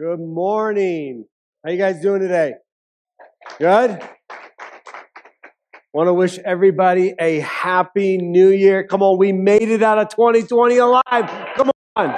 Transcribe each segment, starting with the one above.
Good morning. How you guys doing today? Good? Want to wish everybody a happy new year. Come on, we made it out of 2020 alive. Come on.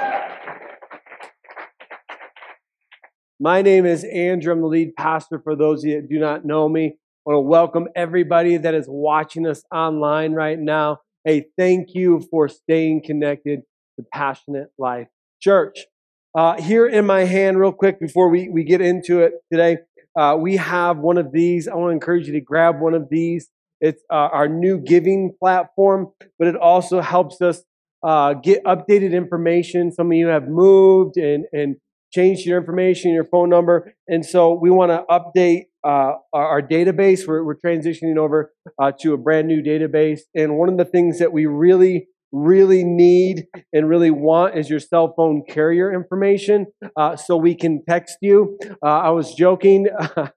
My name is Andrew. I'm the lead pastor for those that do not know me. I want to welcome everybody that is watching us online right now. Hey, thank you for staying connected to Passionate Life Church. Uh, here in my hand, real quick, before we, we get into it today, uh, we have one of these. I want to encourage you to grab one of these. It's uh, our new giving platform, but it also helps us uh, get updated information. Some of you have moved and, and changed your information, your phone number. And so we want to update uh, our, our, database. We're, we're transitioning over uh, to a brand new database. And one of the things that we really really need and really want is your cell phone carrier information uh, so we can text you. Uh, I was joking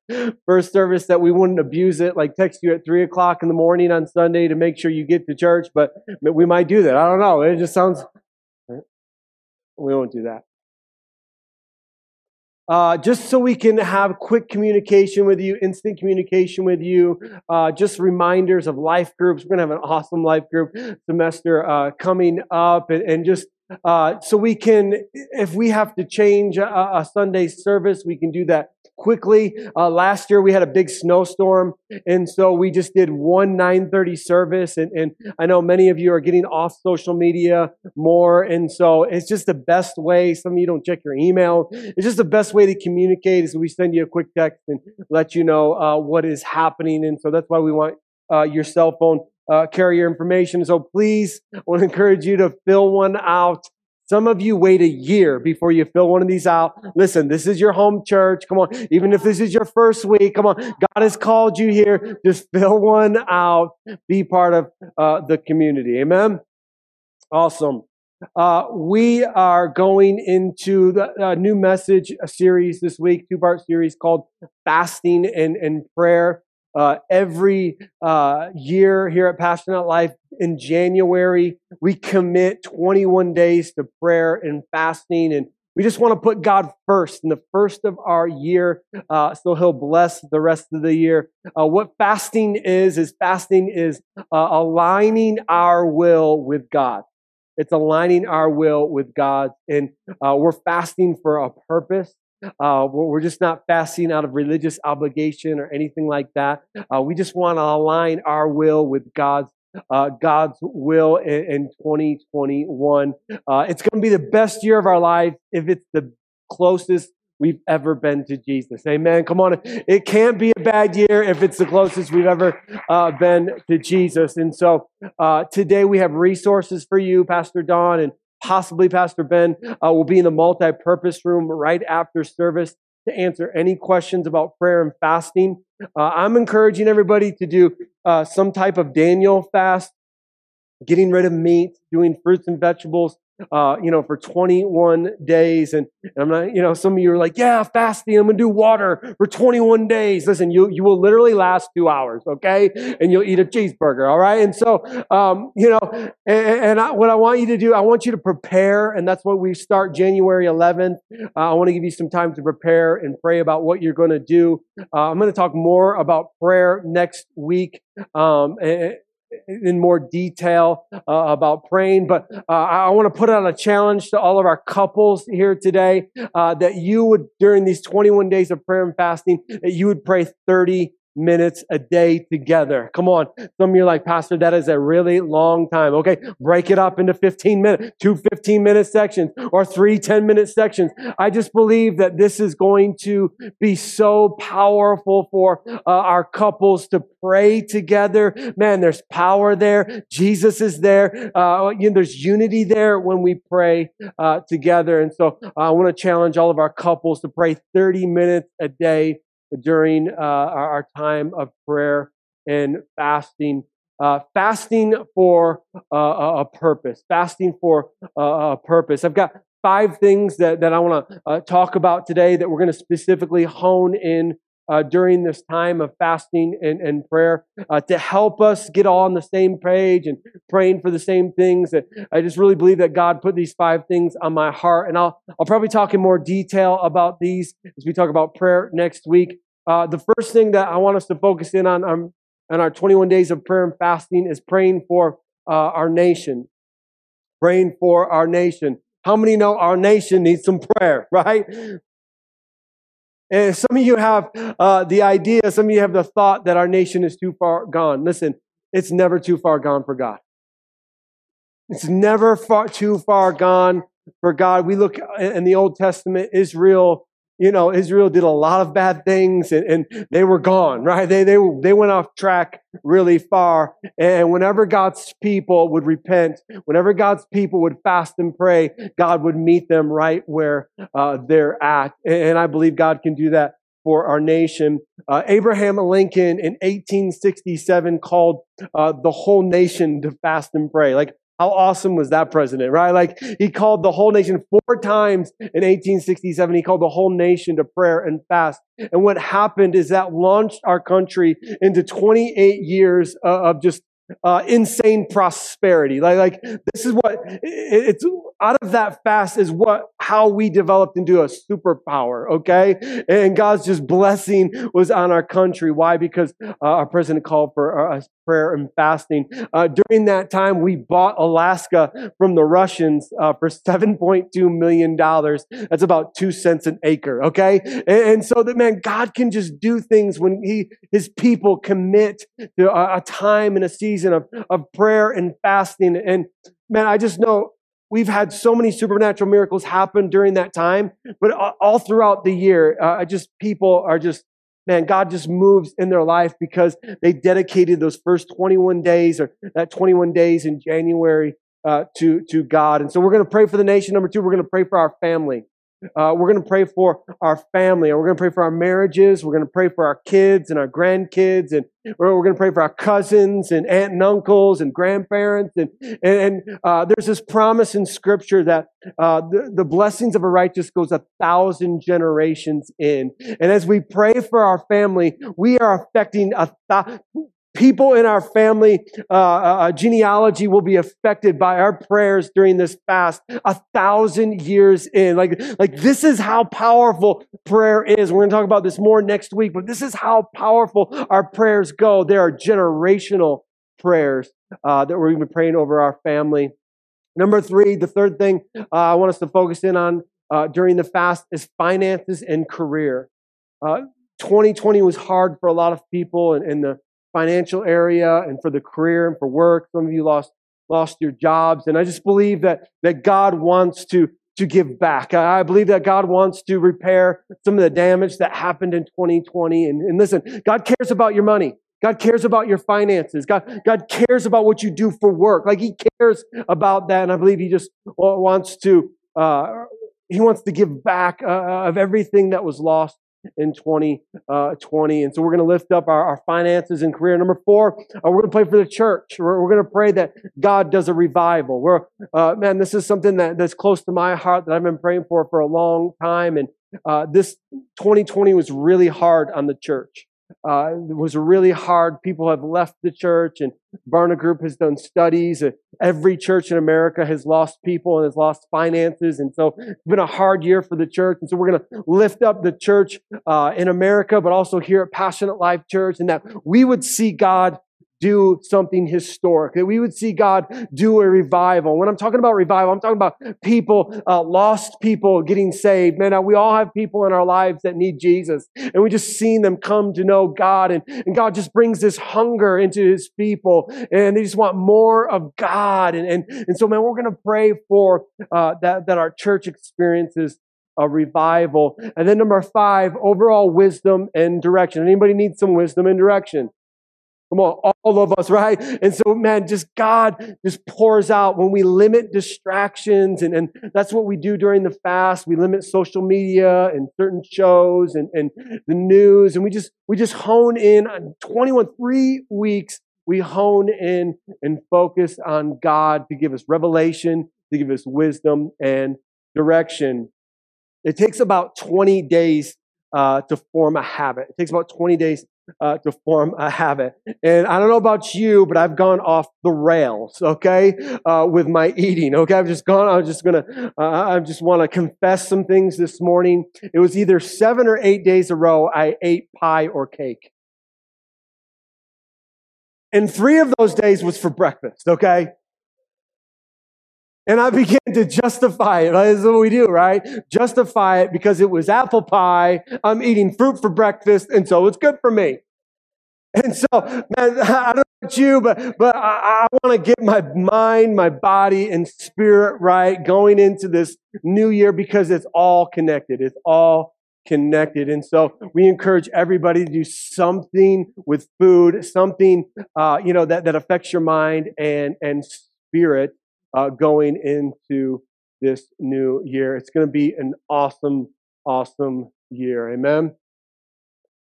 first service that we wouldn't abuse it, like text you at three o'clock in the morning on Sunday to make sure you get to church, but we might do that. I don't know. It just sounds. We won't do that uh, just so we can have quick communication with you, instant communication with you, uh, just reminders of life groups. We're going to have an awesome life group semester uh, coming up, and, and just uh, so we can, if we have to change a, a Sunday service, we can do that quickly. Uh, last year we had a big snowstorm, and so we just did one 9:30 service. And, and I know many of you are getting off social media more, and so it's just the best way. Some of you don't check your email. It's just the best way to communicate is we send you a quick text and let you know uh, what is happening. And so that's why we want uh, your cell phone uh, carrier information. So please, I want to encourage you to fill one out. Some of you wait a year before you fill one of these out. Listen, this is your home church. Come on. Even if this is your first week, come on. God has called you here. Just fill one out. Be part of uh, the community. Amen. Awesome. Uh, we are going into the uh, new message series this week, two part series called Fasting and, and Prayer. Uh, every uh, year here at Passionate Life in January, we commit 21 days to prayer and fasting, and we just want to put God first in the first of our year, uh, so He'll bless the rest of the year. Uh, what fasting is is fasting is uh, aligning our will with God. It's aligning our will with God, and uh, we're fasting for a purpose. Uh, we're just not fasting out of religious obligation or anything like that. Uh, we just want to align our will with God's uh, God's will in, in 2021. Uh, it's going to be the best year of our life if it's the closest we've ever been to Jesus. Amen. Come on. It can't be a bad year if it's the closest we've ever uh, been to Jesus. And so uh, today we have resources for you, Pastor Don and possibly Pastor Ben uh, will be in the multi-purpose room right after service to answer any questions about prayer and fasting. Uh, I'm encouraging everybody to do uh, some type of Daniel fast, getting rid of meat, doing fruits and vegetables, uh, you know, for 21 days. And, and, I'm not, you know, some of you are like, yeah, fasting, I'm going to do water for 21 days. Listen, you, you will literally last two hours, okay? And you'll eat a cheeseburger, all right? And so, um, you know, and, and I, what I want you to do, I want you to prepare. And that's what we start January 11th. Uh, I want to give you some time to prepare and pray about what you're going to do. Uh, I'm going to talk more about prayer next week. Um, and, in more detail uh, about praying, but uh, I want to put out a challenge to all of our couples here today uh, that you would, during these 21 days of prayer and fasting, that you would pray 30 minutes a day together. Come on. Some of you are like, Pastor, that is a really long time. Okay. Break it up into 15 minutes, two 15 minute sections or three 10 minute sections. I just believe that this is going to be so powerful for uh, our couples to pray together. Man, there's power there. Jesus is there. Uh, you know, there's unity there when we pray uh, together. And so I want to challenge all of our couples to pray 30 minutes a day during uh, our, time of prayer and fasting. Uh, fasting for uh, a purpose. Fasting for a purpose. I've got five things that, that I want to uh, talk about today that we're going to specifically hone in uh, during this time of fasting and, and prayer uh, to help us get all on the same page and praying for the same things. That I just really believe that God put these five things on my heart, and I'll I'll probably talk in more detail about these as we talk about prayer next week. Uh, the first thing that I want us to focus in on um, on our 21 days of prayer and fasting is praying for uh, our nation. Praying for our nation. How many know our nation needs some prayer, right? And some of you have uh, the idea, some of you have the thought that our nation is too far gone. Listen, it's never too far gone for God. It's never far, too far gone for God. We look in the Old Testament, Israel you know, Israel did a lot of bad things and, and they were gone, right? They, they, they went off track really far. And whenever God's people would repent, whenever God's people would fast and pray, God would meet them right where uh, they're at. And I believe God can do that for our nation. Uh, Abraham Lincoln in 1867 called uh, the whole nation to fast and pray. Like how awesome was that president, right? Like he called the whole nation four times in 1867. He called the whole nation to prayer and fast. And what happened is that launched our country into 28 years of just uh, insane prosperity. Like, like this is what it's out of that fast is what how we developed into a superpower. Okay, and God's just blessing was on our country. Why? Because uh, our president called for uh, prayer and fasting. Uh, during that time, we bought Alaska from the Russians uh, for seven point two million dollars. That's about two cents an acre. Okay, and, and, so that man, God can just do things when He His people commit to a, a time and a season of, of prayer and fasting. And man, I just know we've had so many supernatural miracles happen during that time, but all throughout the year, uh, just people are just, man, God just moves in their life because they dedicated those first 21 days or that 21 days in January uh, to, to God. And so we're going to pray for the nation. Number two, we're going to pray for our family. Uh, we're going to pray for our family, and we're going to pray for our marriages. We're going to pray for our kids and our grandkids, and we're, we're going to pray for our cousins and aunt and uncles and grandparents. And and, and uh, there's this promise in Scripture that uh, the, the blessings of a righteous goes a thousand generations in. And as we pray for our family, we are affecting a people in our family uh, uh, uh, genealogy will be affected by our prayers during this fast. A thousand years in. Like like this is how powerful prayer is. We're going to talk about this more next week but this is how powerful our prayers go. There are generational prayers uh, that we're be praying over our family. Number three the third thing uh, i want us to focus in on uh, during the fast is finances and career. 2020 was hard for a lot of people and, and the financial area and for the career and for work. Some of you lost lost your jobs. And I just believe that, that God wants to, to give back. I believe that God wants to repair some of the damage that happened in 2020. And, and listen, God cares about your money. God cares about your finances. God, God cares about what you do for work. Like He cares about that. And I believe He just wants to, uh, He wants to give back uh, of everything that was lost in 2020. Uh, and so we're going to lift up our, our, finances and career. Number four, uh, we're going to pray for the church. We're, we're going to pray that God does a revival. We're, uh, man, this is something that, that's close to my heart that I've been praying for for a long time. And uh, this 2020 was really hard on the church uh, it was really hard. People have left the church, and Barna Group has done studies. Every church in America has lost people and has lost finances, and so it's been a hard year for the church. And so we're going to lift up the church uh, in America, but also here at Passionate Life Church, and that we would see God do something historic, that we would see God do a revival. When I'm talking about revival, I'm talking about people, uh, lost people getting saved. Man, we all have people in our lives that need Jesus, and we just seen them come to know God, and, and God just brings this hunger into his people, and they just want more of God. And, and, and so, man, we're going to pray for uh, that, that our church experiences a revival. And then number five, overall wisdom and direction. Anybody need some wisdom and direction? Come on, all of us, right? And so, man, just God just pours out when we limit distractions. And, and that's what we do during the fast. We limit social media and certain shows and, and the news. And we just, we just hone in on 21, three weeks. We hone in and focus on God to give us revelation, to give us wisdom and direction. It takes about 20 days uh, to form a habit. It takes about 20 days uh, to form a habit. And I don't know about you, but I've gone off the rails, okay, uh, with my eating. Okay, I've just gone. I'm just gonna. Uh, I just want to confess some things this morning. It was either seven or eight days a row. I ate pie or cake. And three of those days was for breakfast, okay? And I began to justify it. That's what we do, right? Justify it because it was apple pie. I'm eating fruit for breakfast, and so it's good for me. And so, man, I don't know about you, but, but I, I want to get my mind, my body, and spirit right going into this new year because it's all connected. It's all connected. And so we encourage everybody to do something with food, something, uh, you know, that, that affects your mind and, and spirit uh, going into this new year. It's going to be an awesome, awesome year. Amen.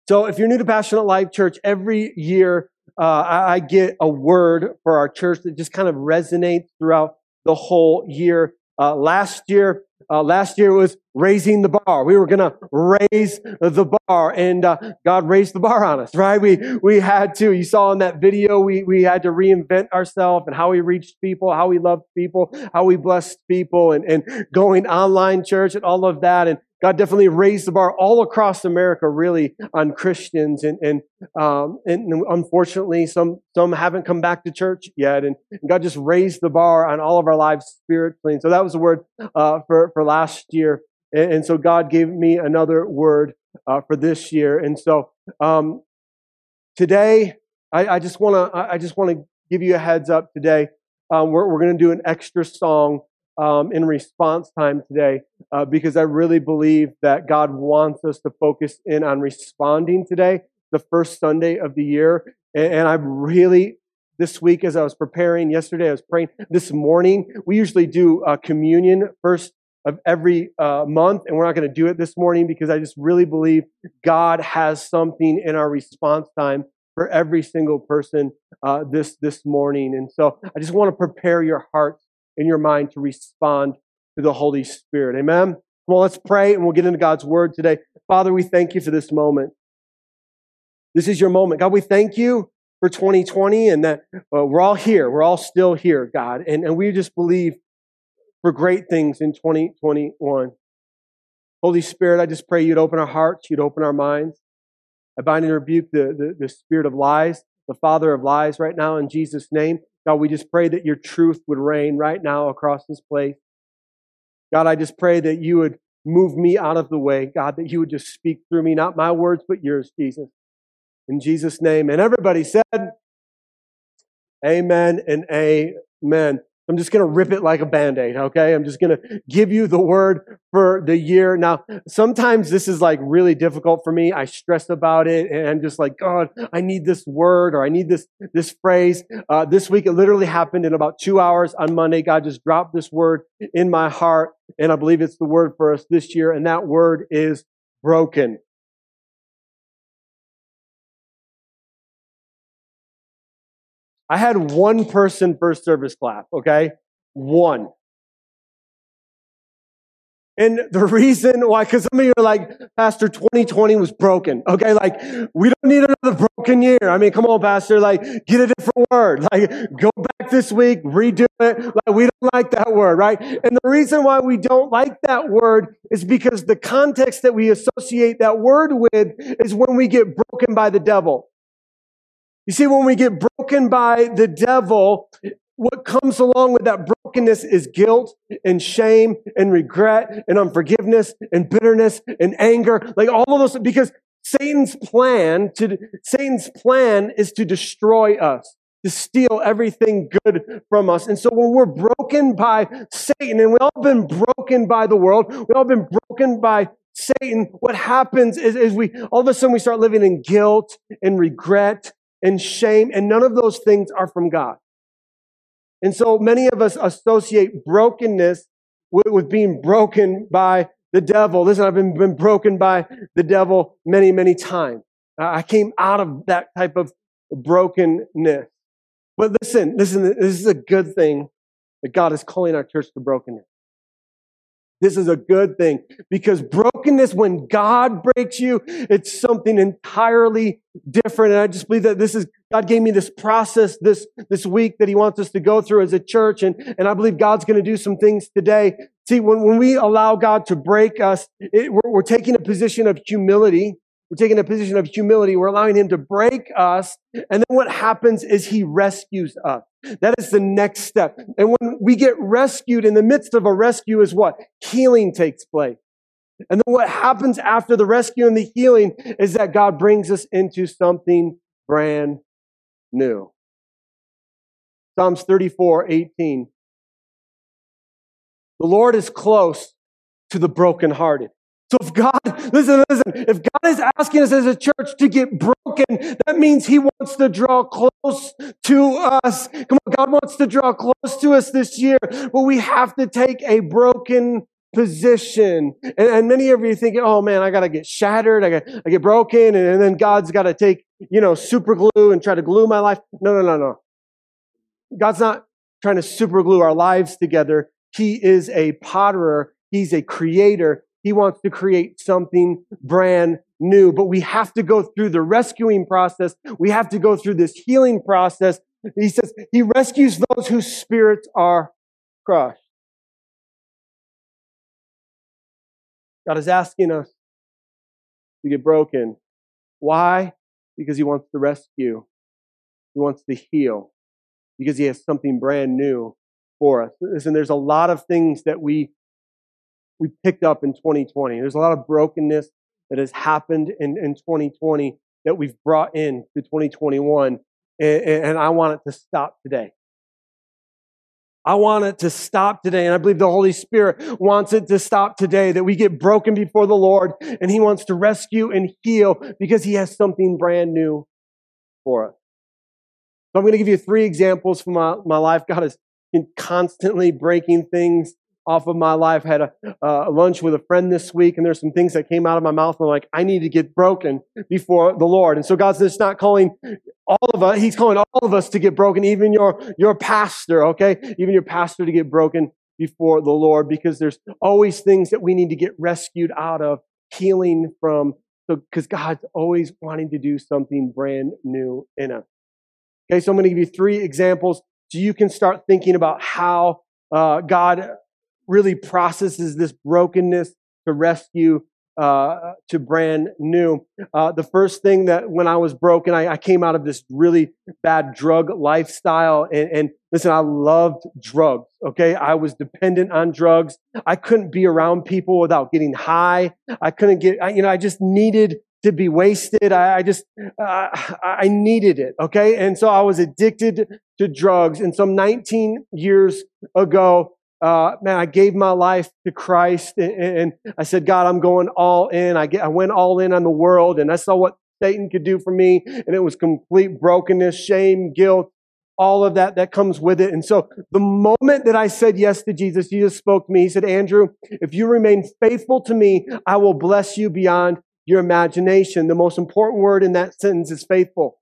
So if you're new to Passionate Life Church, every year uh, I, get a word for our church that just kind of resonates throughout the whole year. Uh, last year, uh, last year was raising the bar. We were going to raise the bar, and uh, God raised the bar on us, right? We we had to. You saw in that video, we we had to reinvent ourselves and how we reached people, how we loved people, how we blessed people, and and going online church and all of that. And God definitely raised the bar all across America, really, on Christians. And, and, um, and unfortunately, some, some haven't come back to church yet. And, God just raised the bar on all of our lives spiritually. And so that was the word uh, for, for last year. And, and, so God gave me another word uh, for this year. And so um, today, I, just want to I just want to give you a heads up today. Um, we're we're going to do an extra song um, in response time today uh, because I really believe that God wants us to focus in on responding today, the first Sunday of the year. And, and I really, this week, as I was preparing yesterday, I was praying this morning. We usually do uh, communion first of every uh, month, and we're not going to do it this morning because I just really believe God has something in our response time for every single person uh, this this morning. And so I just want to prepare your hearts in your mind to respond to the Holy Spirit. Amen? Well, let's pray and we'll get into God's word today. Father, we thank you for this moment. This is your moment. God, we thank you for 2020 and that uh, we're all here. We're all still here, God. And, and we just believe for great things in 2021. Holy Spirit, I just pray you'd open our hearts, you'd open our minds. I bind and rebuke the, the, the spirit of lies, the father of lies right now in Jesus' name. God, we just pray that your truth would reign right now across this place. God, I just pray that you would move me out of the way. God, that you would just speak through me, not my words, but yours, Jesus. In Jesus' name. And everybody said, Amen and Amen. I'm just going to rip it like a band aid, okay? I'm just going to give you the word for the year. Now, sometimes this is like really difficult for me. I stress about it and I'm just like, God, I need this word or I need this, this phrase. Uh, this week, it literally happened in about two hours on Monday. God just dropped this word in my heart and I believe it's the word for us this year. And that word is broken. I had one person first service clap, okay? One. And the reason why, because some of you are like, Pastor, 2020 was broken. Okay, like, we don't need another broken year. I mean, come on, Pastor, like, get a different word. Like, go back this week, redo it. Like, we don't like that word, right? And the reason why we don't like that word is because the context that we associate that word with is when we get broken by the devil. You see, when we get broken by the devil, what comes along with that brokenness is guilt and shame and regret and unforgiveness and bitterness and anger, like all of those, because Satan's plan to, Satan's plan is to destroy us, to steal everything good from us. And so when we're broken by Satan, and we've all been broken by the world, we've all been broken by Satan, what happens is, is we, all of a sudden we start living in guilt and regret and shame, and none of those things are from God. And so many of us associate brokenness with, with being broken by the devil. Listen, I've been, been broken by the devil many, many times. I came out of that type of brokenness. But listen, listen, this is a good thing that God is calling our church to brokenness. This is a good thing because brokenness, when God breaks you, it's something entirely different. And I just believe that this is, God gave me this process this, this week that He wants us to go through as a church. And, and I believe God's going to do some things today. See, when, when we allow God to break us, it, we're, we're taking a position of humility. We're taking a position of humility. We're allowing Him to break us. And then what happens is He rescues us. That is the next step. And when we get rescued, in the midst of a rescue is what? Healing takes place. And then what happens after the rescue and the healing is that God brings us into something brand new. Psalms 34, 18. The Lord is close to the brokenhearted. So if God, listen, listen, if God is asking us as a church to get broken, that means He wants to draw close to us. Come on, God wants to draw close to us this year, but we have to take a broken position. And, and many of you thinking, oh man, I gotta get shattered, I got I get broken, and, and then God's gotta take, you know, super glue and try to glue my life. No, no, no, no. God's not trying to super glue our lives together. He is a potterer. He's a creator. He wants to create something brand new, but we have to go through the rescuing process. We have to go through this healing process. He says he rescues those whose spirits are crushed. God is asking us to get broken. Why? Because he wants to rescue. He wants to heal. Because he has something brand new for us. Listen, there's a lot of things that we we picked up in 2020. There's a lot of brokenness that has happened in, in 2020 that we've brought in to 2021. And, and I want it to stop today. I want it to stop today. And I believe the Holy Spirit wants it to stop today, that we get broken before the Lord and He wants to rescue and heal because He has something brand new for us. So I'm going to give you three examples from my, my life. God has been constantly breaking things off of my life. I had a, uh, lunch with a friend this week, and there's some things that came out of my mouth. And I'm like, I need to get broken before the Lord. And so God's just not calling all of us. He's calling all of us to get broken, even your your pastor. Okay, even your pastor to get broken before the Lord, because there's always things that we need to get rescued out of, healing from. So, because God's always wanting to do something brand new in us. Okay, so I'm going to give you three examples so you can start thinking about how uh, God really processes this brokenness to rescue uh, to brand new. Uh, the first thing that when I was broken, I, I, came out of this really bad drug lifestyle. And, and listen, I loved drugs. Okay. I was dependent on drugs. I couldn't be around people without getting high. I couldn't get, I, you know, I just needed to be wasted. I, I just, uh, I needed it. Okay. And so I was addicted to drugs. And some 19 years ago, uh, man, I gave my life to Christ and, and, I said, God, I'm going all in. I, get, I went all in on the world and I saw what Satan could do for me. And it was complete brokenness, shame, guilt, all of that that comes with it. And so the moment that I said yes to Jesus, Jesus spoke to me. He said, Andrew, if you remain faithful to me, I will bless you beyond your imagination. The most important word in that sentence is faithful.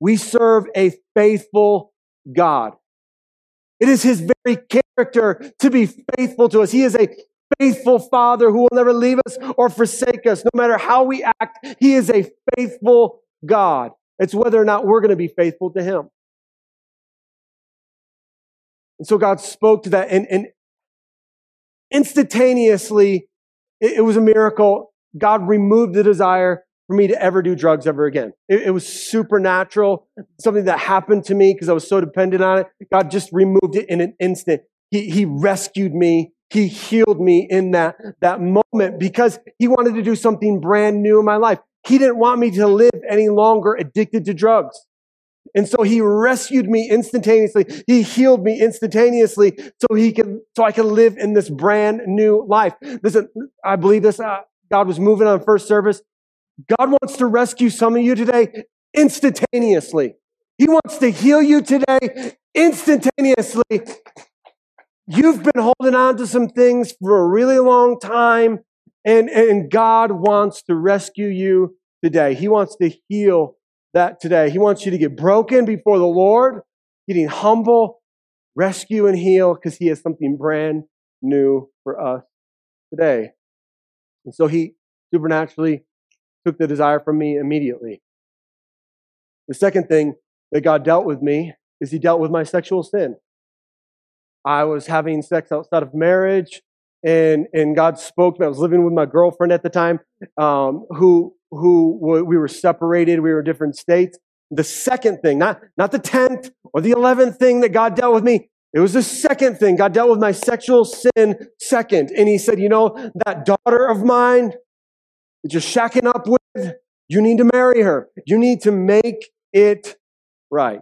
We serve a faithful God. It is his very character to be faithful to us. He is a faithful father who will never leave us or forsake us. No matter how we act, he is a faithful God. It's whether or not we're going to be faithful to him. And so God spoke to that and, and instantaneously, it, it was a miracle. God removed the desire for me to ever do drugs ever again. It, it was supernatural, something that happened to me because I was so dependent on it. God just removed it in an instant. He, he rescued me. He healed me in that, that moment because he wanted to do something brand new in my life. He didn't want me to live any longer addicted to drugs. And so he rescued me instantaneously. He healed me instantaneously so he can, so I can live in this brand new life. Listen, I believe this. Uh, God was moving on first service. God wants to rescue some of you today instantaneously. He wants to heal you today instantaneously. You've been holding on to some things for a really long time, and, and God wants to rescue you today. He wants to heal that today. He wants you to get broken before the Lord, getting humble, rescue and heal, because He has something brand new for us today. And so he supernaturally took the desire from me immediately. The second thing that God dealt with me is he dealt with my sexual sin. I was having sex outside of marriage and, and God spoke to me. I was living with my girlfriend at the time, um, who, who we were separated. We were in different states. The second thing, not, not the 10th or the 11th thing that God dealt with me. It was the second thing. God dealt with my sexual sin second. And he said, you know, that daughter of mine that you're shacking up with, you need to marry her. You need to make it right.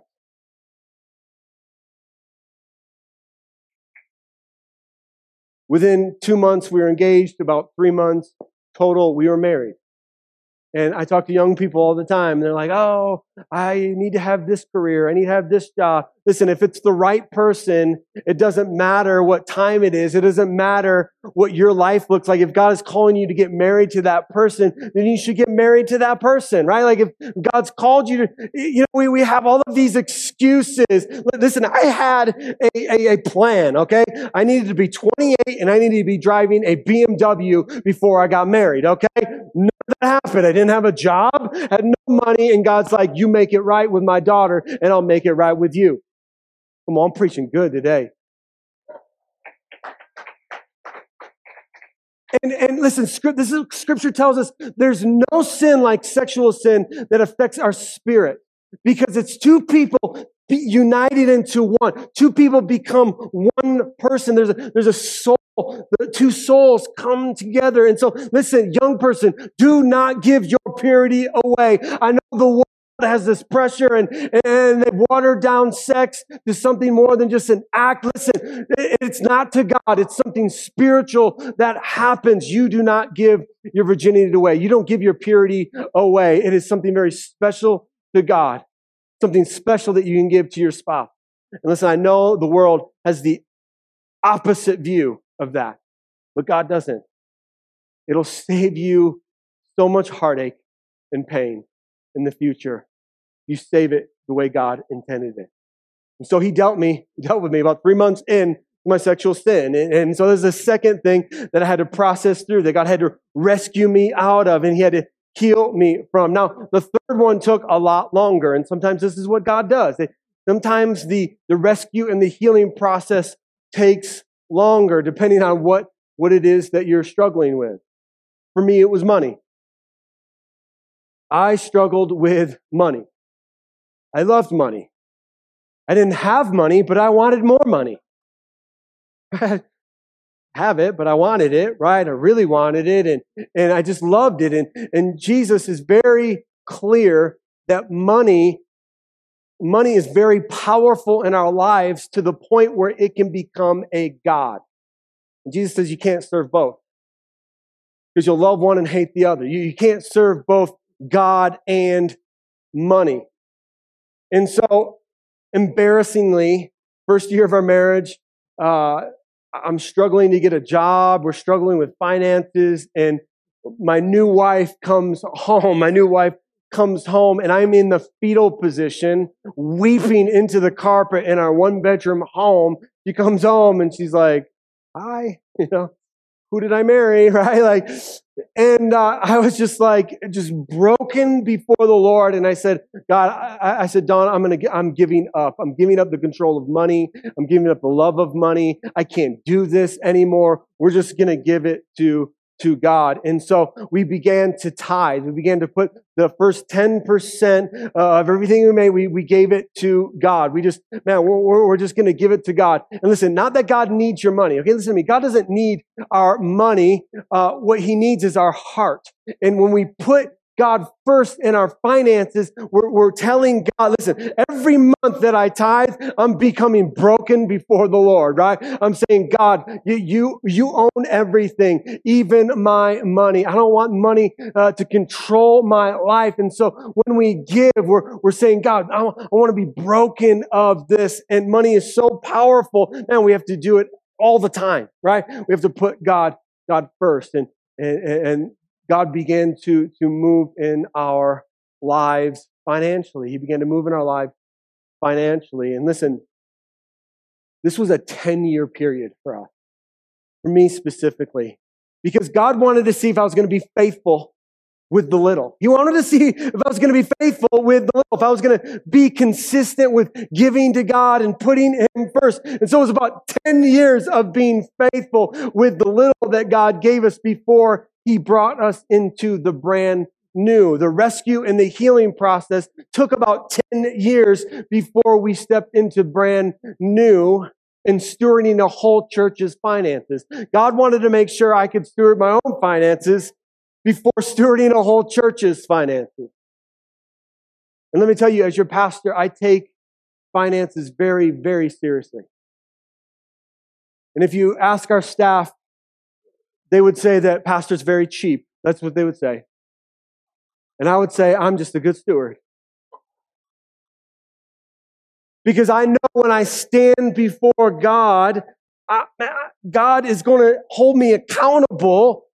Within two months, we were engaged. About three months total, we were married. And I talk to young people all the time. and They're like, oh, I need to have this career. I need to have this job. Listen, if it's the right person, it doesn't matter what time it is. It doesn't matter what your life looks like. If God is calling you to get married to that person, then you should get married to that person, right? Like if God's called you to, you know, we, we have all of these excuses. Listen, I had a, a, a plan, okay? I needed to be 28 and I needed to be driving a BMW before I got married, okay? That happened. I didn't have a job, had no money, and God's like, you make it right with my daughter and I'll make it right with you. Come on, I'm preaching good today. And, and listen, script, this is, scripture tells us there's no sin like sexual sin that affects our spirit because it's two people united into one. Two people become one person. There's a, there's a soul. The two souls come together. And so listen, young person, do not give your purity away. I know the world has this pressure and, and they've watered down sex to something more than just an act. Listen, it's not to God. It's something spiritual that happens. You do not give your virginity away. You don't give your purity away. It is something very special to God, something special that you can give to your spouse. And listen, I know the world has the opposite view of that, but God doesn't. It'll save you so much heartache and pain in the future you save it the way God intended it. And so he dealt me, dealt with me about three months in my sexual sin. And, and so there's a second thing that I had to process through that God had to rescue me out of and he had to heal me from. Now, the third one took a lot longer. And sometimes this is what God does. sometimes the, the rescue and the healing process takes longer depending on what, what it is that you're struggling with. For me, it was money. I struggled with money. I loved money. I didn't have money, but I wanted more money. have it, but I wanted it, right? I really wanted it, and, and I just loved it. And, and Jesus is very clear that money, money is very powerful in our lives to the point where it can become a God. And Jesus says you can't serve both. Because you'll love one and hate the other. You, you can't serve both God and money. And so, embarrassingly, first year of our marriage, uh, I'm struggling to get a job. We're struggling with finances. And my new wife comes home. My new wife comes home and I'm in the fetal position, weeping into the carpet in our one bedroom home. She comes home and she's like, hi, you know, who did I marry? Right? Like, and uh, I was just like, just broken before the Lord. And I said, God, I, I said, Don, I'm gonna, I'm giving up. I'm giving up the control of money. I'm giving up the love of money. I can't do this anymore. We're just gonna give it to to God. And so we began to tithe. We began to put the first 10% of everything we made, we, we gave it to God. We just, man, we're, we're just going to give it to God. And listen, not that God needs your money. Okay, listen to me. God doesn't need our money. Uh, what he needs is our heart. And when we put God first in our finances. We're, we're, telling God, listen, every month that I tithe, I'm becoming broken before the Lord, right? I'm saying, God, you, you, you own everything, even my money. I don't want money uh, to control my life. And so when we give, we're, we're saying, God, I, I want to be broken of this. And money is so powerful. And we have to do it all the time, right? We have to put God, God first. And, and, and God began to, to move in our lives financially. He began to move in our lives financially. And listen, this was a 10 year period for us. for me specifically because God wanted to see if I was going to be faithful with the little. He wanted to see if I was going to be faithful with the little, if I was going to be consistent with giving to God and putting Him first. And so it was about 10 years of being faithful with the little that God gave us before He brought us into the brand new. The rescue and the healing process took about 10 years before we stepped into brand new and stewarding a whole church's finances. God wanted to make sure I could steward my own finances before stewarding a whole church's finances. And let me tell you, as your pastor, I take finances very, very seriously. And if you ask our staff, they would say that pastor's very cheap. That's what they would say. And I would say, I'm just a good steward. Because I know when I stand before God, I, God is going to hold me accountable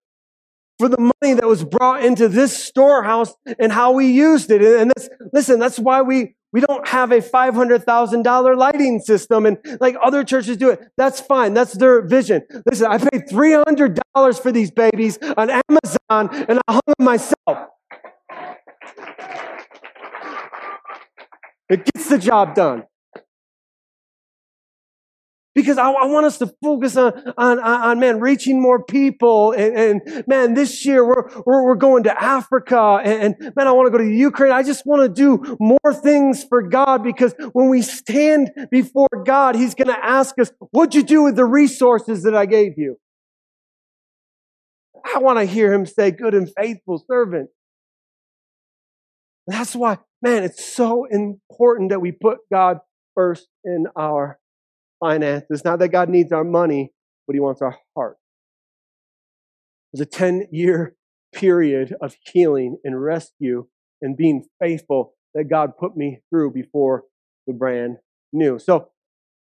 for the money that was brought into this storehouse and how we used it. And that's, listen, that's why we, we don't have a $500,000 lighting system and like other churches do it. That's fine. That's their vision. Listen, I paid $300 for these babies on Amazon and I hung them myself. It gets the job done. Because I, I, want us to focus on, on, on, man, reaching more people. And, and man, this year we're, we're, we're, going to Africa. And, and man, I want to go to Ukraine. I just want to do more things for God because when we stand before God, He's going to ask us, what'd you do with the resources that I gave you? I want to hear Him say, good and faithful servant. That's why, man, it's so important that we put God first in our finances. Not that God needs our money, but He wants our heart. There's a 10 year period of healing and rescue and being faithful that God put me through before the brand new. So,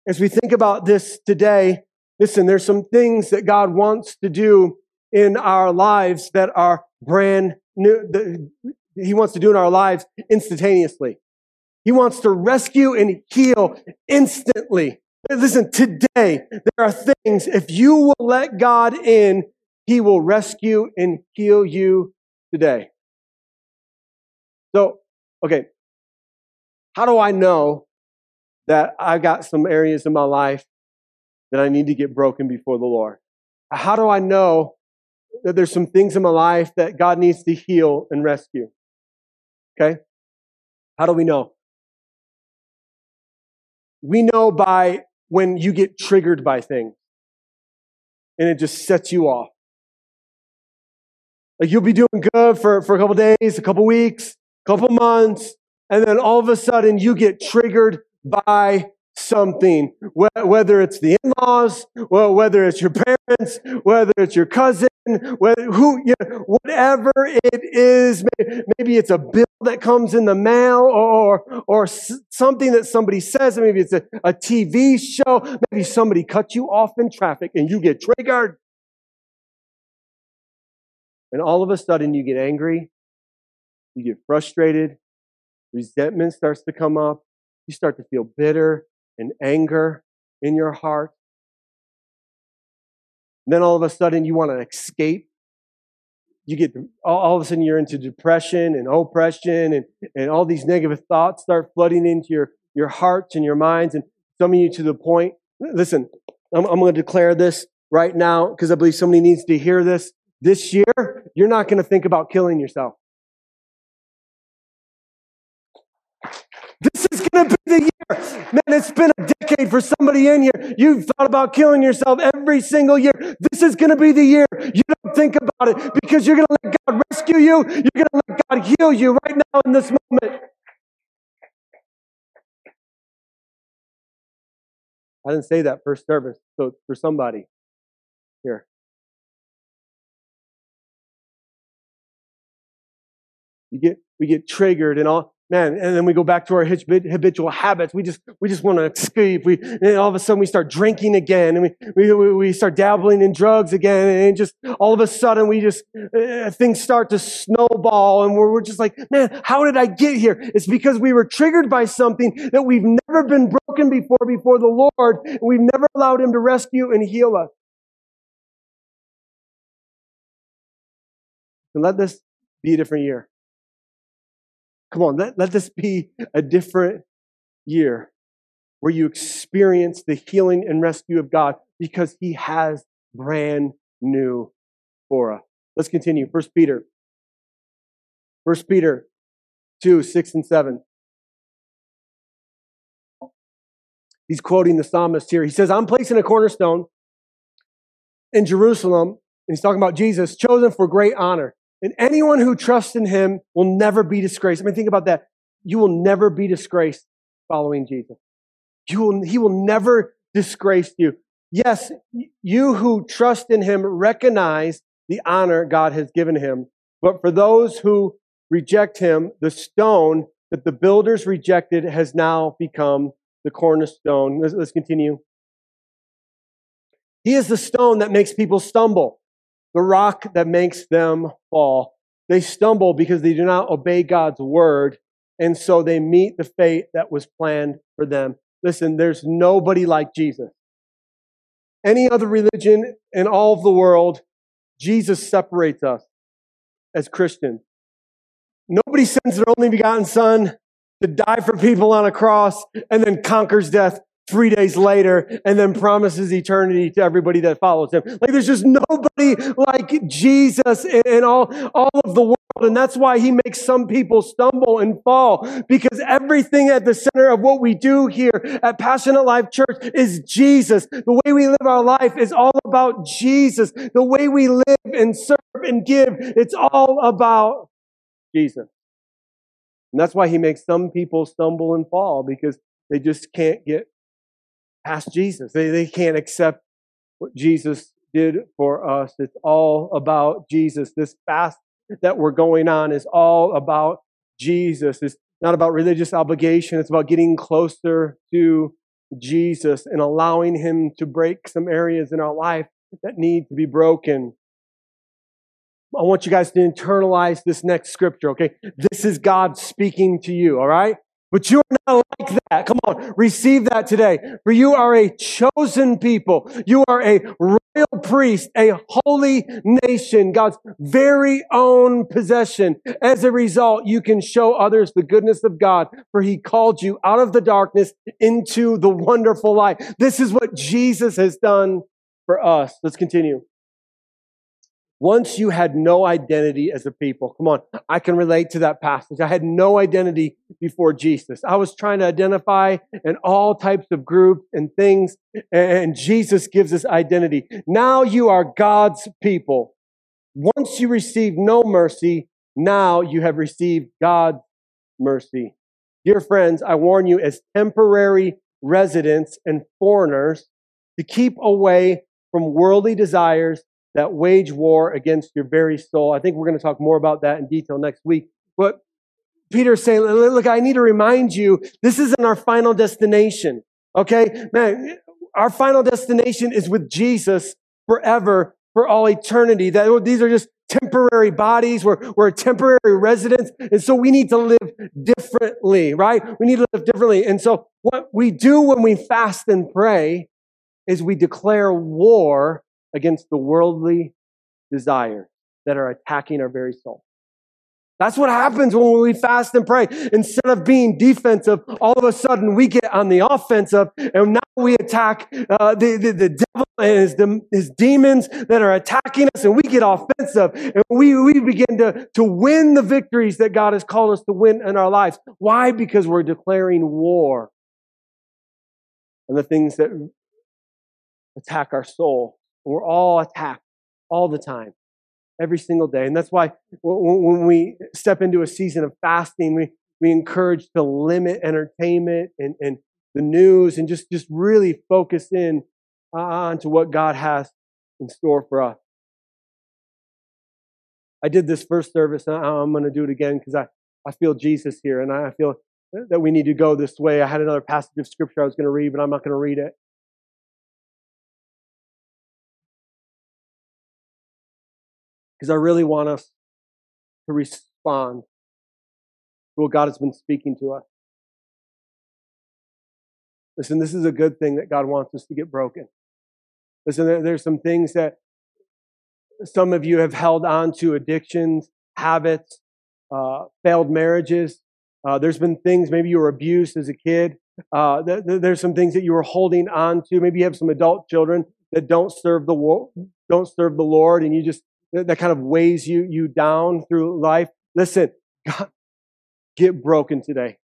as we think about this today, listen, there's some things that God wants to do in our lives that are brand new, that He wants to do in our lives instantaneously. He wants to rescue and heal instantly. Listen, today, there are things, if you will let God in, He will rescue and heal you today. So, okay, how do I know that I've got some areas in my life that I need to get broken before the Lord? How do I know that there's some things in my life that God needs to heal and rescue? Okay? How do we know? We know by when you get triggered by things and it just sets you off. Like you'll be doing good for, for a couple days, a couple weeks, a couple months, and then all of a sudden you get triggered by something, whether it's the in-laws, whether it's your parents, whether it's your cousin, who, you know, whatever it is. Maybe it's a bill that comes in the mail, or or something that somebody says. Maybe it's a, a TV show. Maybe somebody cut you off in traffic, and you get triggered. And all of a sudden, you get angry, you get frustrated, resentment starts to come up, you start to feel bitter, and anger in your heart. And then all of a sudden you want to escape. You get all of a sudden you're into depression and oppression and, and all these negative thoughts start flooding into your, your hearts and your minds and some of you to the point. Listen, I'm, I'm going to declare this right now because I believe somebody needs to hear this. This year, you're not going to think about killing yourself. This is going to be the. Man, it's been a decade for somebody in here. You've thought about killing yourself every single year. This is going to be the year. You don't think about it because you're going to let God rescue you. You're going to let God heal you right now in this moment. I didn't say that first service, so for somebody here. You get we get triggered and all man and then we go back to our habitual habits. We just we just want to escape. We and all of a sudden we start drinking again and we, we we start dabbling in drugs again and just all of a sudden we just uh, things start to snowball and we're, we're just like man how did i get here? It's because we were triggered by something that we've never been broken before before the lord and we've never allowed him to rescue and heal us. And let this be a different year. Come on, let, let this be a different year where you experience the healing and rescue of God because He has brand new for us. Let's continue. First Peter. First Peter 2, 6 and 7. He's quoting the psalmist here. He says, I'm placing a cornerstone in Jerusalem. And he's talking about Jesus, chosen for great honor. And anyone who trusts in him will never be disgraced. I mean, think about that. You will never be disgraced following Jesus. You will, he will never disgrace you. Yes, you who trust in him recognize the honor God has given him. But for those who reject him, the stone that the builders rejected has now become the cornerstone. Let's, let's continue. He is the stone that makes people stumble, the rock that makes them fall. They stumble because they do not obey God's word, and so they meet the fate that was planned for them. Listen, there's nobody like Jesus. Any other religion in all of the world, Jesus separates us as Christians. Nobody sends their only begotten Son to die for people on a cross and then conquers death three days later and then promises eternity to everybody that follows him. Like there's just nobody like Jesus in all, all of the world. And that's why he makes some people stumble and fall because everything at the center of what we do here at Passionate Life Church is Jesus. The way we live our life is all about Jesus. The way we live and serve and give, it's all about Jesus. And that's why he makes some people stumble and fall because they just can't get Jesus. They, they can't accept what Jesus did for us. It's all about Jesus. This fast that we're going on is all about Jesus. It's not about religious obligation. It's about getting closer to Jesus and allowing him to break some areas in our life that need to be broken. I want you guys to internalize this next scripture, okay? This is God speaking to you, all right? But you are not like that. Come on, receive that today. For you are a chosen people. You are a royal priest, a holy nation, God's very own possession. As a result, you can show others the goodness of God, for he called you out of the darkness into the wonderful light. This is what Jesus has done for us. Let's continue. Once you had no identity as a people. Come on, I can relate to that passage. I had no identity before Jesus. I was trying to identify in all types of groups and things, and Jesus gives us identity. Now you are God's people. Once you received no mercy, now you have received God's mercy. Dear friends, I warn you as temporary residents and foreigners to keep away from worldly desires that wage war against your very soul. I think we're going to talk more about that in detail next week. But Peter's saying, look, I need to remind you, this isn't our final destination. Okay? Man, our final destination is with Jesus forever, for all eternity. That oh, these are just temporary bodies. We're, we're temporary residents. And so we need to live differently, right? We need to live differently. And so what we do when we fast and pray is we declare war against the worldly desires that are attacking our very soul. That's what happens when we fast and pray. Instead of being defensive, all of a sudden we get on the offensive and now we attack uh, the, the, the, devil and his, his demons that are attacking us and we get offensive and we, we begin to, to win the victories that God has called us to win in our lives. Why? Because we're declaring war on the things that attack our soul. We're all attacked all the time, every single day. And that's why when we step into a season of fasting, we, we encourage to limit entertainment and, and the news and just, just really focus in on to what God has in store for us. I did this first service, and I'm going to do it again because I, I feel Jesus here, and I feel that we need to go this way. I had another passage of scripture I was going to read, but I'm not going to read it. Because I really want us to respond to what God has been speaking to us. Listen, this is a good thing that God wants us to get broken. Listen, there, there's some things that some of you have held on to addictions, habits, uh, failed marriages. Uh, there's been things, maybe you were abused as a kid. Uh, th- th- there's some things that you were holding on to. Maybe you have some adult children that don't serve the wo- don't serve the Lord, and you just that kind of weighs you you down through life. Listen, God, get broken today.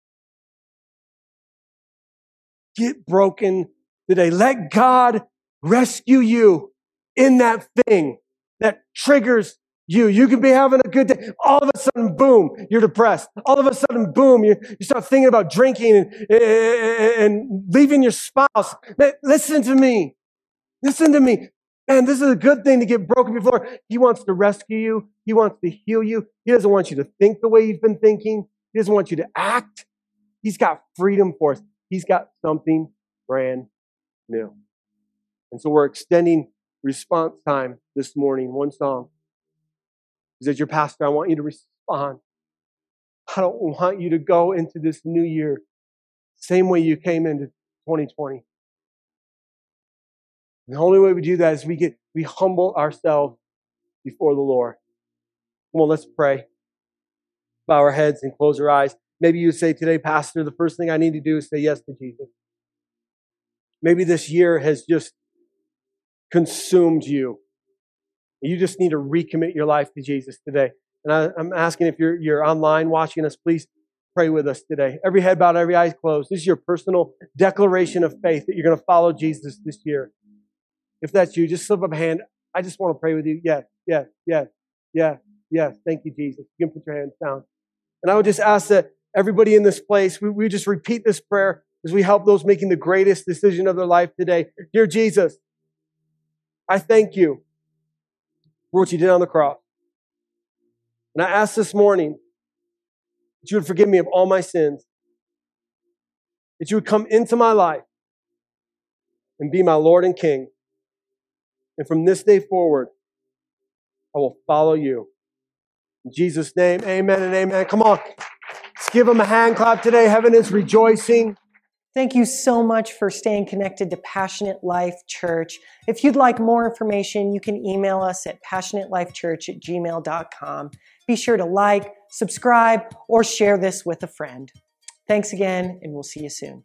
Get broken today. Let God rescue you in that thing that triggers you. You can be having a good day. All of a sudden, boom, you're depressed. All of a sudden, boom, you, you start thinking about drinking and, and leaving your spouse. Listen to me. Listen to me. Man, this is a good thing to get broken before. He wants to rescue you. He wants to heal you. He doesn't want you to think the way you've been thinking. He doesn't want you to act. He's got freedom for us. He's got something brand new. And so we're extending response time this morning. One song. He says, Your pastor, I want you to respond. I don't want you to go into this new year same way you came into 2020. And the only way we do that is we get we humble ourselves before the Lord. Come on, let's pray. Bow our heads and close our eyes. Maybe you say today, Pastor, the first thing I need to do is say yes to Jesus. Maybe this year has just consumed you. You just need to recommit your life to Jesus today. And I, am asking if you're, you're online watching us, please pray with us today. Every head bowed, every eye closed. This is your personal declaration of faith that you're going to follow Jesus this year. If that's you, just slip up a hand. I just want to pray with you. Yes, yes, yes, yes, yes. Thank you, Jesus. You can put your hands down. And I would just ask that everybody in this place, we, we just repeat this prayer as we help those making the greatest decision of their life today. Dear Jesus, I thank you for what you did on the cross. And I ask this morning that you would forgive me of all my sins, that you would come into my life and be my Lord and King. And from this day forward, I will follow you. In Jesus' name, amen and amen. Come on. Let's give him a hand clap today. Heaven is rejoicing. Thank you so much for staying connected to Passionate Life Church. If you'd like more information, you can email us at passionatelifechurch at gmail.com. Be sure to like, subscribe, or share this with a friend. Thanks again, and we'll see you soon.